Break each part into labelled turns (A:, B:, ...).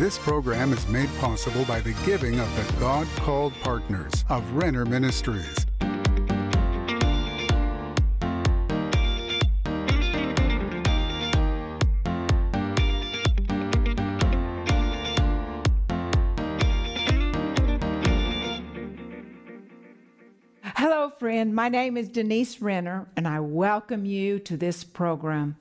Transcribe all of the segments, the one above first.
A: This program is made possible by the giving of the God called partners of Renner Ministries.
B: Hello, friend. My name is Denise Renner, and I welcome you to this program.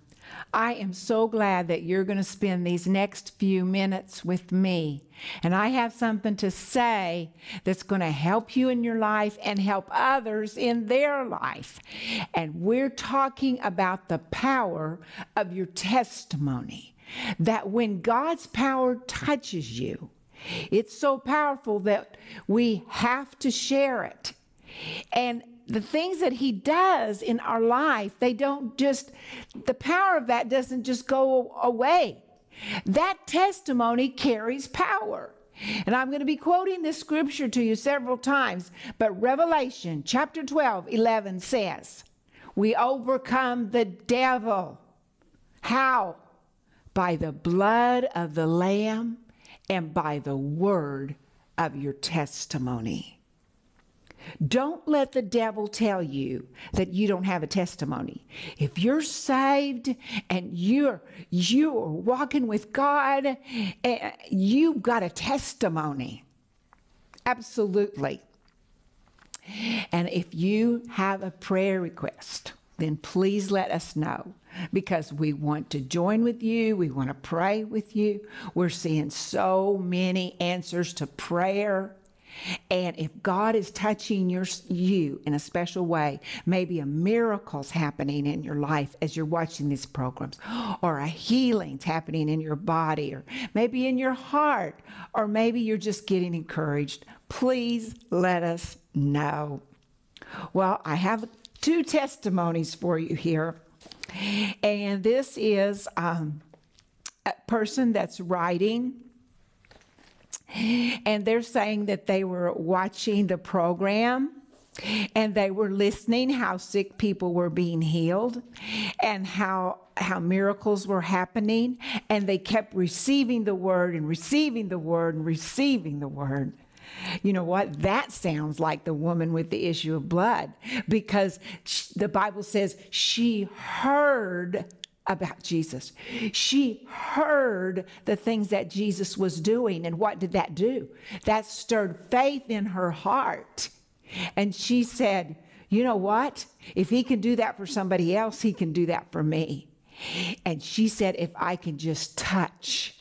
B: I am so glad that you're going to spend these next few minutes with me. And I have something to say that's going to help you in your life and help others in their life. And we're talking about the power of your testimony. That when God's power touches you, it's so powerful that we have to share it. And the things that he does in our life, they don't just, the power of that doesn't just go away. That testimony carries power. And I'm going to be quoting this scripture to you several times, but Revelation chapter 12, 11 says, We overcome the devil. How? By the blood of the Lamb and by the word of your testimony. Don't let the devil tell you that you don't have a testimony. If you're saved and you're you're walking with God, eh, you've got a testimony. Absolutely. And if you have a prayer request, then please let us know because we want to join with you. We want to pray with you. We're seeing so many answers to prayer. And if God is touching your, you in a special way, maybe a miracle's happening in your life as you're watching these programs, or a healing's happening in your body, or maybe in your heart, or maybe you're just getting encouraged, please let us know. Well, I have two testimonies for you here. And this is um, a person that's writing and they're saying that they were watching the program and they were listening how sick people were being healed and how how miracles were happening and they kept receiving the word and receiving the word and receiving the word you know what? That sounds like the woman with the issue of blood because the Bible says she heard about Jesus. She heard the things that Jesus was doing. And what did that do? That stirred faith in her heart. And she said, You know what? If he can do that for somebody else, he can do that for me. And she said, If I can just touch,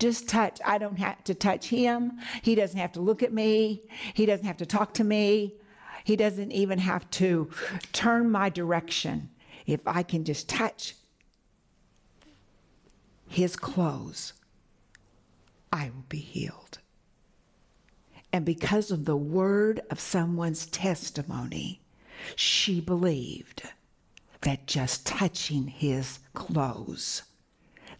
B: just touch. I don't have to touch him. He doesn't have to look at me. He doesn't have to talk to me. He doesn't even have to turn my direction. If I can just touch his clothes, I will be healed. And because of the word of someone's testimony, she believed that just touching his clothes,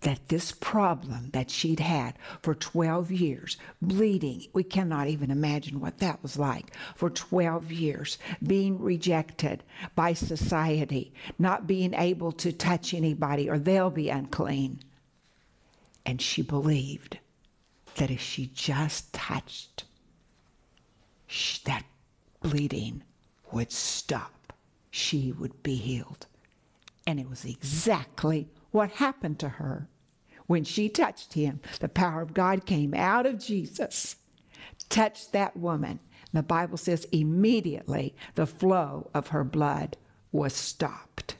B: that this problem that she'd had for 12 years, bleeding, we cannot even imagine what that was like, for 12 years, being rejected by society, not being able to touch anybody or they'll be unclean and she believed that if she just touched, she, that bleeding would stop. She would be healed. And it was exactly what happened to her. When she touched him, the power of God came out of Jesus, touched that woman. The Bible says immediately the flow of her blood was stopped.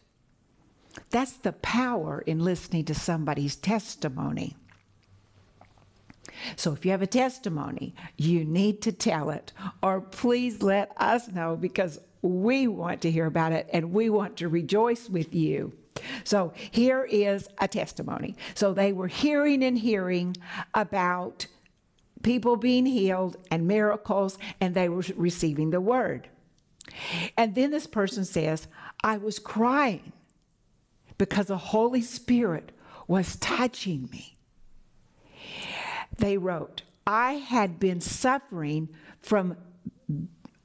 B: That's the power in listening to somebody's testimony. So if you have a testimony, you need to tell it, or please let us know because we want to hear about it and we want to rejoice with you. So here is a testimony. So they were hearing and hearing about people being healed and miracles, and they were receiving the word. And then this person says, I was crying because the Holy Spirit was touching me. They wrote, I had been suffering from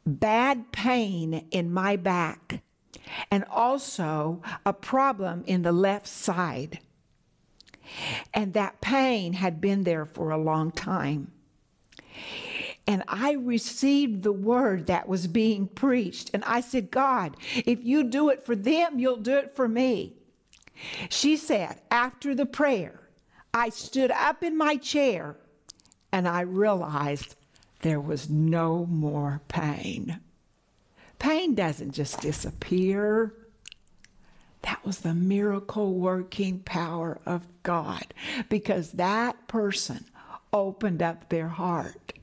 B: bad pain in my back and also a problem in the left side. And that pain had been there for a long time. And I received the word that was being preached. And I said, God, if you do it for them, you'll do it for me. She said, after the prayer, I stood up in my chair and I realized there was no more pain. Pain doesn't just disappear. That was the miracle working power of God because that person opened up their heart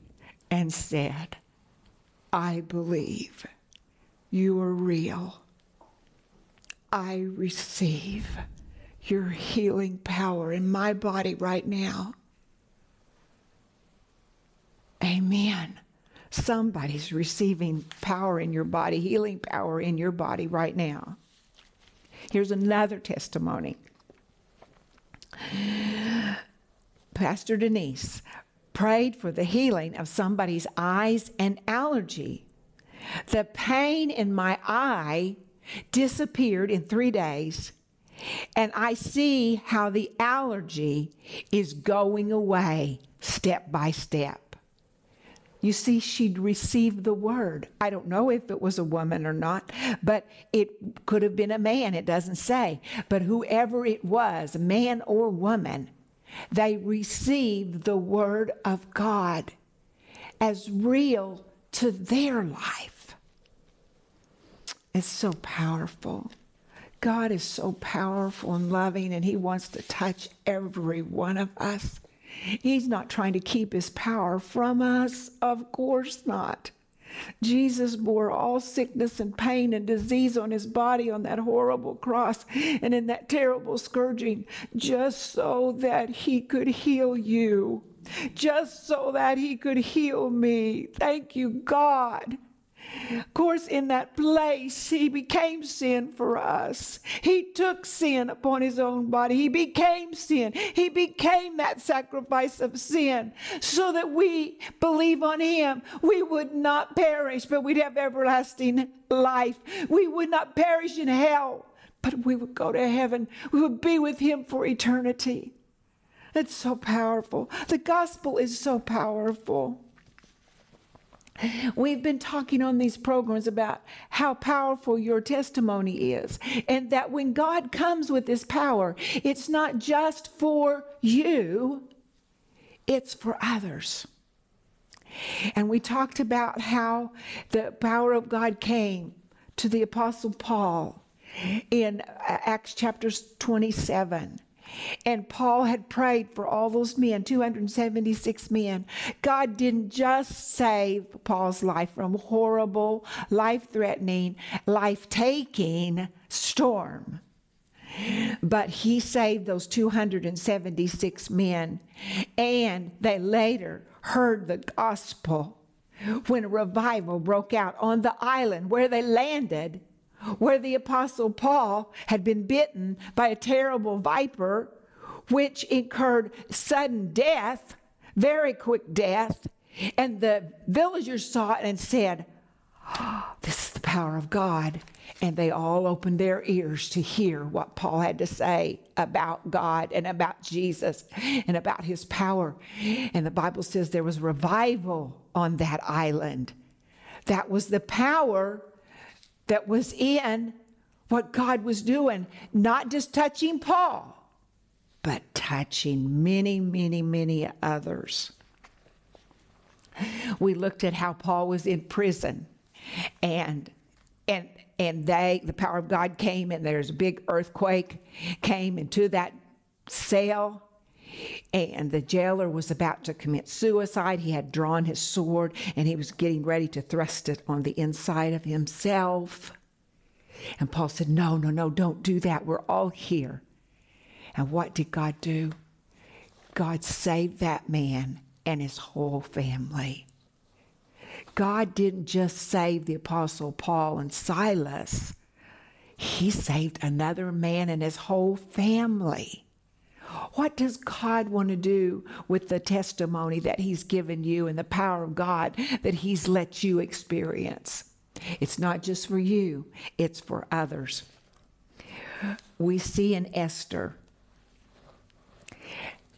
B: and said, I believe you are real. I receive your healing power in my body right now. Amen. Somebody's receiving power in your body, healing power in your body right now. Here's another testimony. Pastor Denise prayed for the healing of somebody's eyes and allergy. The pain in my eye disappeared in three days, and I see how the allergy is going away step by step. You see, she'd received the word. I don't know if it was a woman or not, but it could have been a man. It doesn't say. But whoever it was, man or woman, they received the word of God as real to their life. It's so powerful. God is so powerful and loving, and He wants to touch every one of us. He's not trying to keep his power from us. Of course not. Jesus bore all sickness and pain and disease on his body on that horrible cross and in that terrible scourging just so that he could heal you, just so that he could heal me. Thank you, God. Of course, in that place, he became sin for us. He took sin upon his own body. He became sin. He became that sacrifice of sin so that we believe on him. We would not perish, but we'd have everlasting life. We would not perish in hell, but we would go to heaven. We would be with him for eternity. It's so powerful. The gospel is so powerful. We've been talking on these programs about how powerful your testimony is, and that when God comes with this power, it's not just for you, it's for others. And we talked about how the power of God came to the Apostle Paul in Acts chapter 27. And Paul had prayed for all those men, 276 men. God didn't just save Paul's life from horrible, life threatening, life taking storm, but he saved those 276 men. And they later heard the gospel when a revival broke out on the island where they landed where the Apostle Paul had been bitten by a terrible viper, which incurred sudden death, very quick death. And the villagers saw it and said, oh, This is the power of God. And they all opened their ears to hear what Paul had to say about God and about Jesus and about his power. And the Bible says there was revival on that island. That was the power that was in what God was doing, not just touching Paul, but touching many, many, many others. We looked at how Paul was in prison and and and they the power of God came and there's a big earthquake came into that cell and the jailer was about to commit suicide. He had drawn his sword and he was getting ready to thrust it on the inside of himself. And Paul said, No, no, no, don't do that. We're all here. And what did God do? God saved that man and his whole family. God didn't just save the Apostle Paul and Silas, He saved another man and his whole family. What does God want to do with the testimony that He's given you and the power of God that He's let you experience? It's not just for you, it's for others. We see in Esther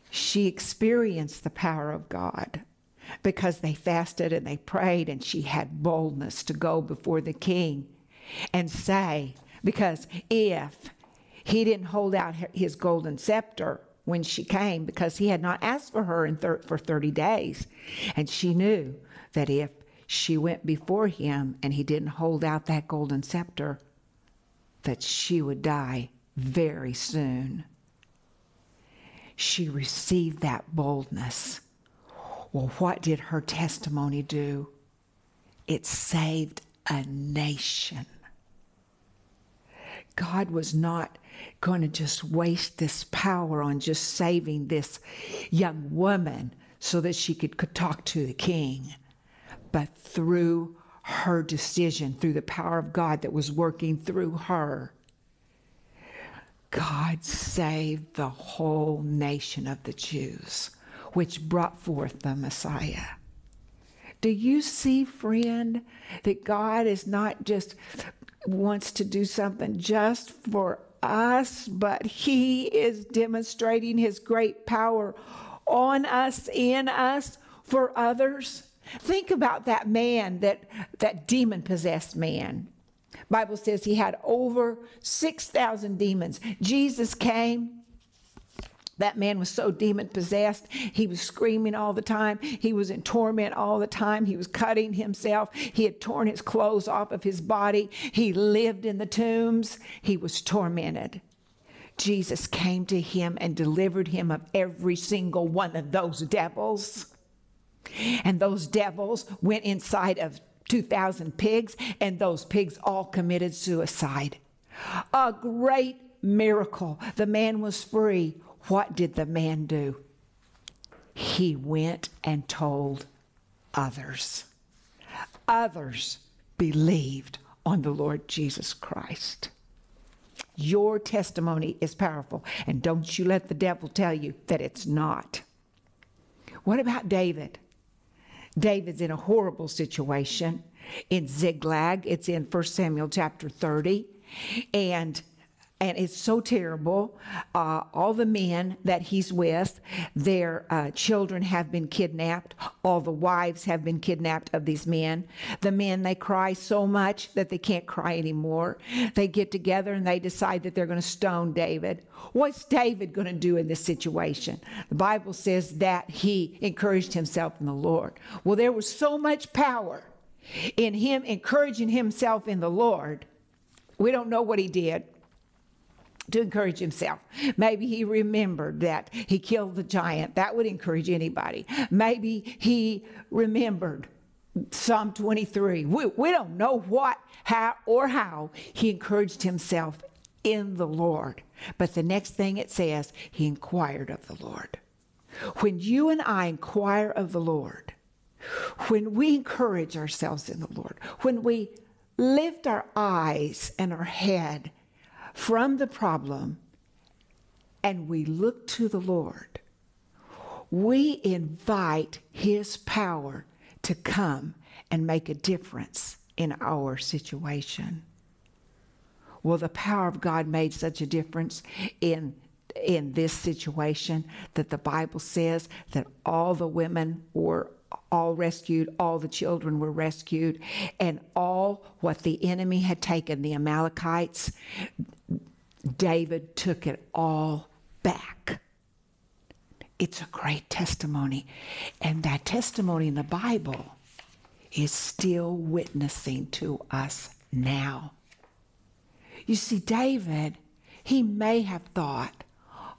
B: she experienced the power of God because they fasted and they prayed, and she had boldness to go before the king and say, because if he didn't hold out his golden scepter when she came, because he had not asked for her thir- for 30 days, and she knew that if she went before him and he didn't hold out that golden scepter, that she would die very soon. She received that boldness. Well, what did her testimony do? It saved a nation. God was not going to just waste this power on just saving this young woman so that she could, talk to the king, but through her decision, through the power of God that was working through her, God saved the whole nation of the Jews, which brought forth the Messiah. Do you see, friend, that God is not just wants to do something just for us, but He is demonstrating His great power on us, in us, for others? Think about that man, that, that demon possessed man. Bible says he had over 6,000 demons. Jesus came. That man was so demon possessed. He was screaming all the time. He was in torment all the time. He was cutting himself. He had torn his clothes off of his body. He lived in the tombs. He was tormented. Jesus came to him and delivered him of every single one of those devils. And those devils went inside of 2,000 pigs, and those pigs all committed suicide. A great miracle. The man was free. What did the man do? He went and told others. Others believed on the Lord Jesus Christ. Your testimony is powerful, and don't you let the devil tell you that it's not. What about David? David's in a horrible situation in Ziklag. It's in 1 Samuel chapter 30. And and it's so terrible. Uh, all the men that he's with, their uh, children have been kidnapped. All the wives have been kidnapped of these men. The men, they cry so much that they can't cry anymore. They get together and they decide that they're going to stone David. What's David going to do in this situation? The Bible says that he encouraged himself in the Lord. Well, there was so much power in him encouraging himself in the Lord. We don't know what he did to encourage himself. Maybe he remembered that he killed the giant. That would encourage anybody. Maybe he remembered Psalm 23. We, we don't know what, how, or how he encouraged himself in the Lord. But the next thing it says, he inquired of the Lord. When you and I inquire of the Lord, when we encourage ourselves in the Lord, when we lift our eyes and our head from the problem and we look to the Lord, we invite His power to come and make a difference in our situation. Well, the power of God made such a difference in in this situation that the Bible says that all the women were all rescued, all the children were rescued, and all what the enemy had taken, the Amalekites, David took it all back. It's a great testimony. And that testimony in the Bible is still witnessing to us now. You see, David, he may have thought,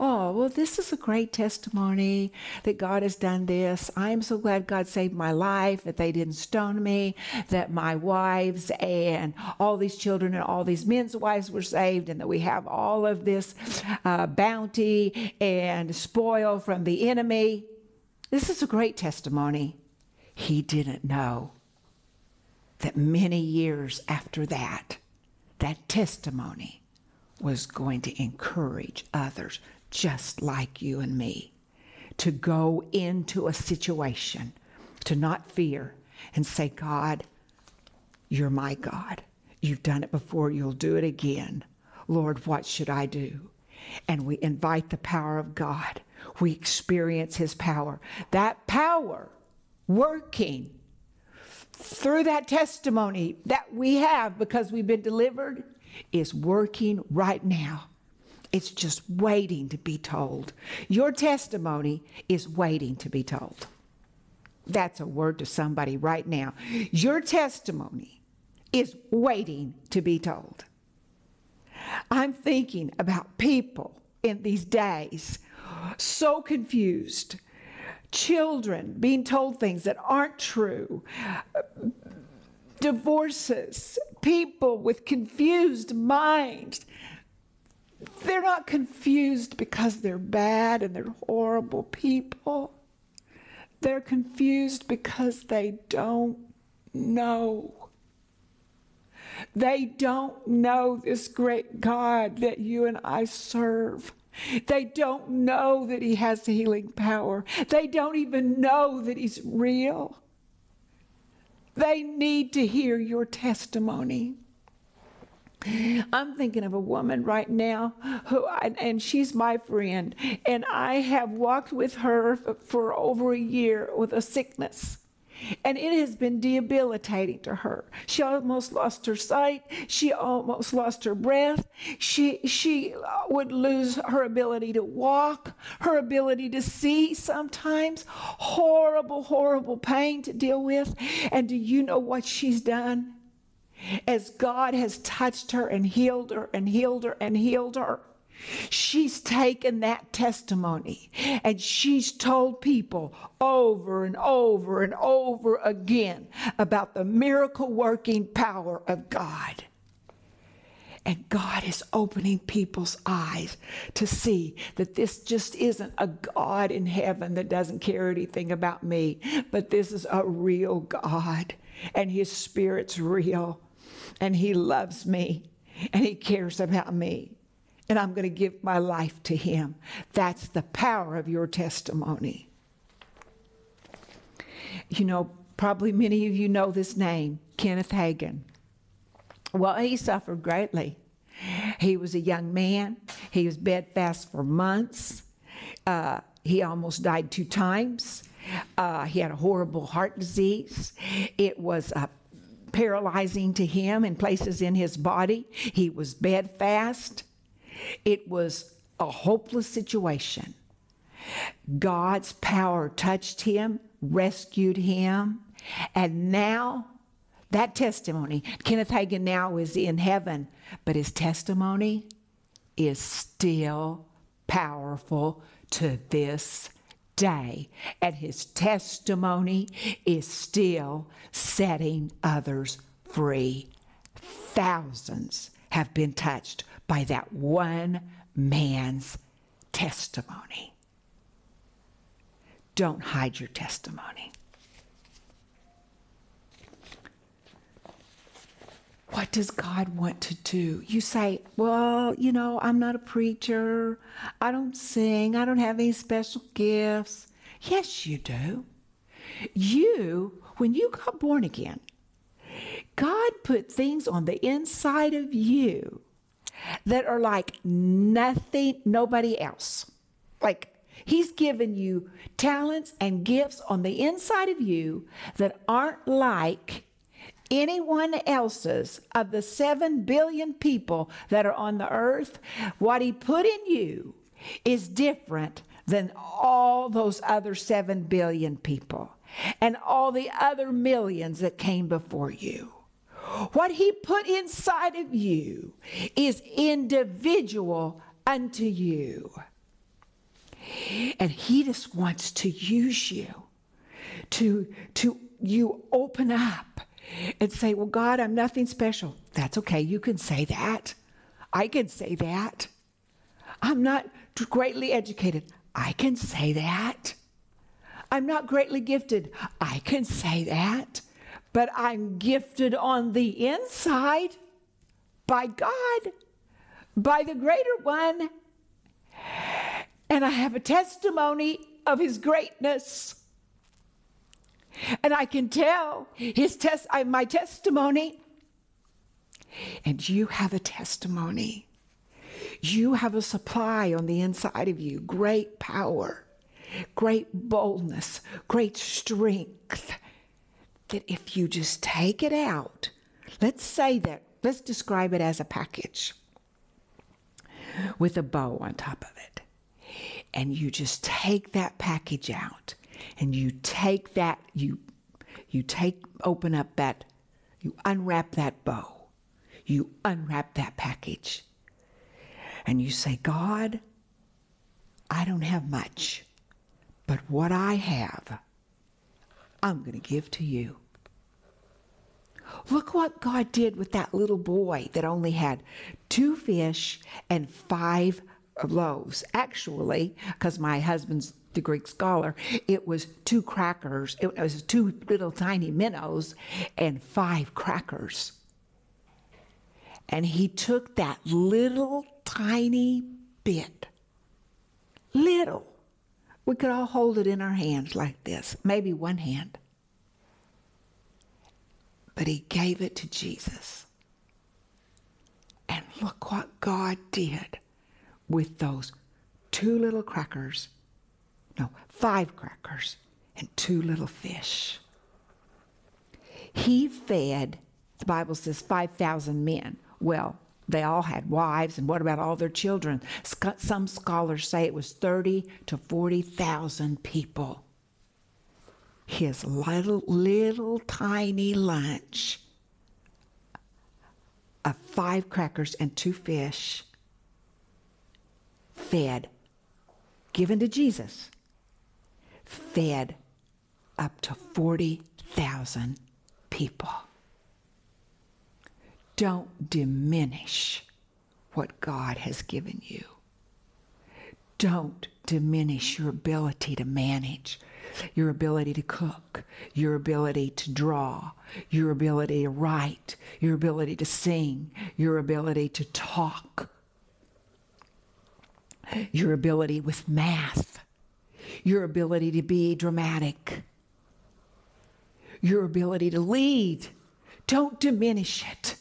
B: oh, well, this is a great testimony that God has done this. I am so glad God saved my life, that they didn't stone me, that my wives and all these children and all these men's wives were saved, and that we have all of this uh, bounty and spoil from the enemy. This is a great testimony. He didn't know that many years after that, that testimony was going to encourage others just like you and me, to go into a situation, to not fear, and say, God, you're my God. You've done it before, you'll do it again. Lord, what should I do? And we invite the power of God. we experience His power. That power working through that testimony that we have because we've been delivered is working right now. It's just waiting to be told. Your testimony is waiting to be told. That's a word to somebody right now. Your testimony is waiting to be told. I'm thinking about people in these days so confused. Children being told things that aren't true. Divorces, people with confused minds. They're not confused because they're bad and they're horrible people. They're confused because they don't know. They don't know this great God that you and I serve. They don't know that He has healing power. They don't even know that He's real. They need to hear your testimony. I'm thinking of a woman right now who, I, and she's my friend, and I have walked with her for over a year with a sickness. And it has been debilitating to her. She almost lost her sight. She almost lost her breath. She, she uh, would lose her ability to walk, her ability to see sometimes. Horrible, horrible pain to deal with. And do you know what she's done? As God has touched her and healed her and healed her and healed her, she's taken that testimony and she's told people over and over and over again about the miracle working power of God. And God is opening people's eyes to see that this just isn't a God in heaven that doesn't care anything about me, but this is a real God and His Spirit's real and He loves me and He cares about me. And I'm going to give my life to Him. That's the power of your testimony. You know, probably many of you know this name, Kenneth Hagin. Well, he suffered greatly. He was a young man, he was bedfast for months. Uh, he almost died two times. Uh, he had a horrible heart disease. It was a paralyzing to him in places in his body. He was bedfast. It was a hopeless situation. God's power touched him, rescued him, and now that testimony, Kenneth Hagin now is in heaven, but his testimony is still powerful to this day, and his testimony is still setting others free. Thousands have been touched by that one man's testimony. Don't hide your testimony. What does God want to do? You say, Well, you know, I'm not a preacher. I don't sing. I don't have any special gifts. Yes, you do. You, when you got born again, God put things on the inside of you that are like nothing, nobody else. Like He's given you talents and gifts on the inside of you that aren't like anyone else's of the 7 billion people that are on the earth, what He put in you is different than all those other 7 billion people and all the other millions that came before you. What He put inside of you is individual unto you. And He just wants to use you to, to you open up and say, Well, God, I'm nothing special. That's okay. You can say that. I can say that. I'm not greatly educated. I can say that. I'm not greatly gifted. I can say that. But I'm gifted on the inside by God, by the greater one. And I have a testimony of his greatness. And I can tell his test I, my testimony. And you have a testimony. You have a supply on the inside of you, great power, great boldness, great strength. That if you just take it out, let's say that, let's describe it as a package with a bow on top of it. And you just take that package out and you take that, you you take open up that, you unwrap that bow, you unwrap that package, and you say, God, I don't have much, but what I have, I'm going to give to you. Look what God did with that little boy that only had two fish and five loaves. Actually, because my husband's the Greek scholar, it was two crackers, it was two little tiny minnows and five crackers. And he took that little tiny bit, little. We could all hold it in our hands like this, maybe one hand. But he gave it to Jesus. And look what God did with those two little crackers. No, five crackers and two little fish. He fed, the Bible says, 5,000 men. Well, they all had wives, and what about all their children? Some scholars say it was 30 to 40,000 people. His little, little tiny lunch of five crackers and two fish fed, given to Jesus, fed up to 40,000 people. Don't diminish what God has given you. Don't diminish your ability to manage, your ability to cook, your ability to draw, your ability to write, your ability to sing, your ability to talk, your ability with math, your ability to be dramatic, your ability to lead. Don't diminish it,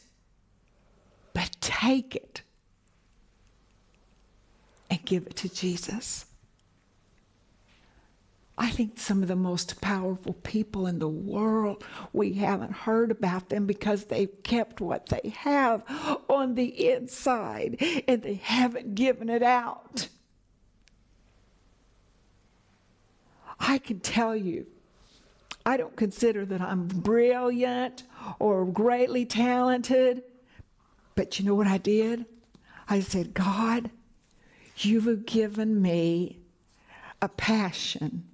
B: but take it and give it to Jesus. I think some of the most powerful people in the world, we haven't heard about them because they've kept what they have on the inside and they haven't given it out. I can tell you, I don't consider that I'm brilliant or greatly talented, but you know what I did? I said, God, you've given me a passion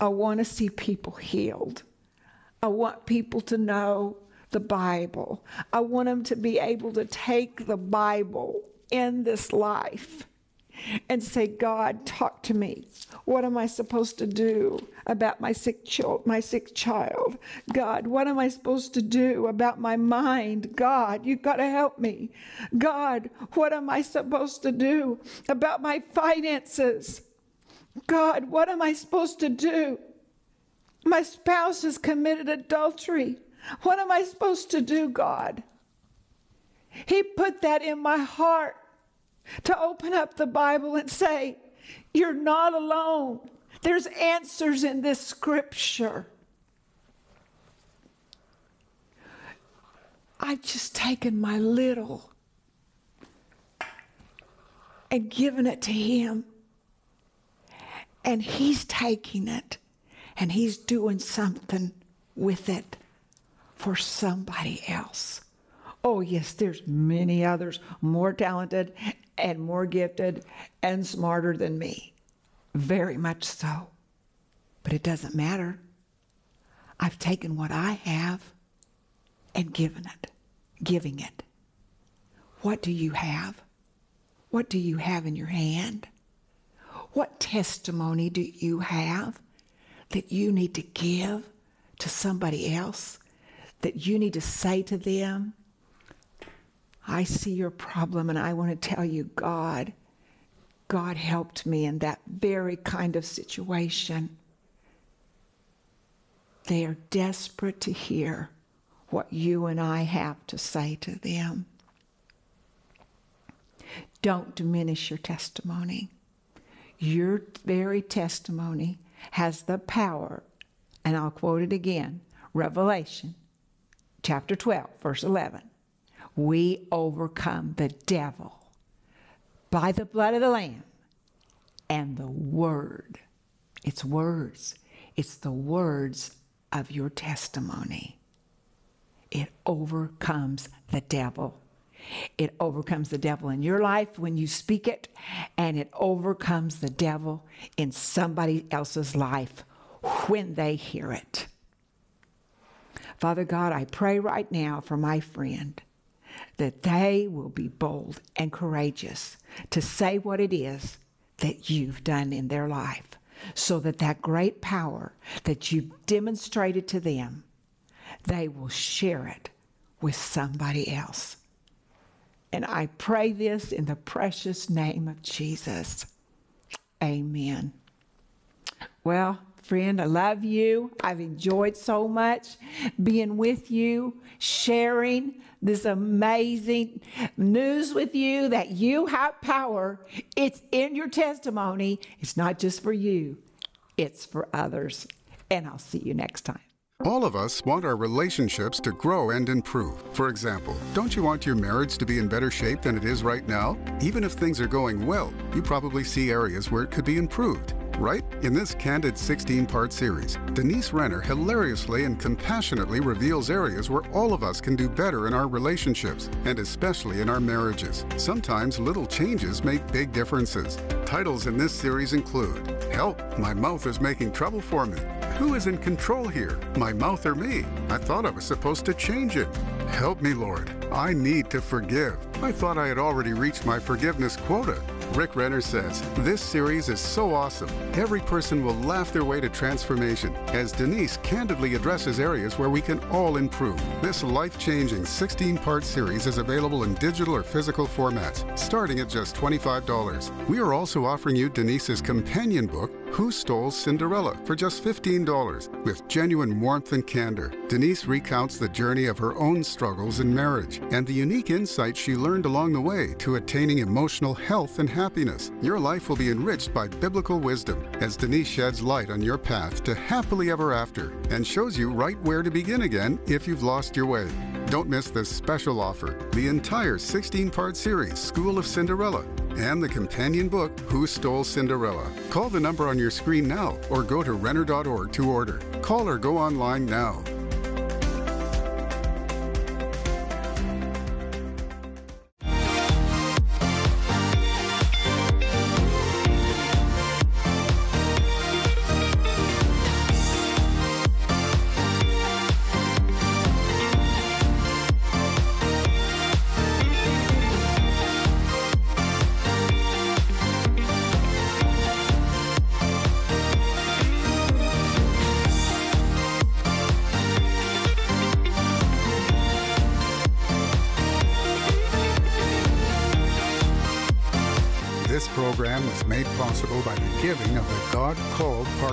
B: I want to see people healed. I want people to know the Bible. I want them to be able to take the Bible in this life and say, God, talk to me. What am I supposed to do about my sick child, my sick child? God, what am I supposed to do about my mind? God, you've got to help me. God, what am I supposed to do about my finances? God, what am I supposed to do? My spouse has committed adultery. What am I supposed to do, God? He put that in my heart to open up the Bible and say, You're not alone. There's answers in this scripture. I've just taken my little and given it to Him. And he's taking it and he's doing something with it for somebody else. Oh, yes, there's many others more talented and more gifted and smarter than me. Very much so. But it doesn't matter. I've taken what I have and given it, giving it. What do you have? What do you have in your hand? What testimony do you have that you need to give to somebody else? That you need to say to them, I see your problem and I want to tell you, God, God helped me in that very kind of situation. They are desperate to hear what you and I have to say to them. don't diminish your testimony. Your very testimony has the power, and I'll quote it again Revelation chapter 12, verse 11. We overcome the devil by the blood of the Lamb and the word. It's words, it's the words of your testimony. It overcomes the devil. It overcomes the devil in your life when you speak it, and it overcomes the devil in somebody else's life when they hear it. Father God, I pray right now for my friend that they will be bold and courageous to say what it is that you've done in their life so that that great power that you've demonstrated to them, they will share it with somebody else. And I pray this in the precious name of Jesus. Amen. Well, friend, I love you. I've enjoyed so much being with you, sharing this amazing news with you that you have power. It's in your testimony. It's not just for you, it's for others. And I'll see you next time.
A: All of us want our relationships to grow and improve. For example, don't you want your marriage to be in better shape than it is right now? Even if things are going well, you probably see areas where it could be improved right? In this candid 16 part series, Denise Renner hilariously and compassionately reveals areas where all of us can do better in our relationships, and especially in our marriages. Sometimes little changes make big differences. Titles in this series include Help, My Mouth is Making Trouble for Me. Who is in control here, my mouth or me? I thought I was supposed to change it. Help me, Lord. I need to forgive. I thought I had already reached my forgiveness quota. Rick Renner says, This series is so awesome. Every person will laugh their way to transformation as Denise candidly addresses areas where we can all improve. This life changing 16 part series is available in digital or physical formats, starting at just $25. We are also offering you Denise's companion book, Who Stole Cinderella, for just $15, with genuine warmth and candor. Denise recounts the journey of her own struggles in marriage and the unique insights she learned along the way to attaining emotional health and happiness. Your life will be enriched by biblical wisdom as Denise sheds light on your path to happily ever after and shows you right where to begin again if you've lost your way. Don't miss this special offer the entire 16 part series, School of Cinderella, and the companion book, Who Stole Cinderella. Call the number on your screen now or go to Renner.org to order. Call or go online now.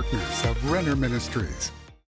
A: Partners of Renner Ministries.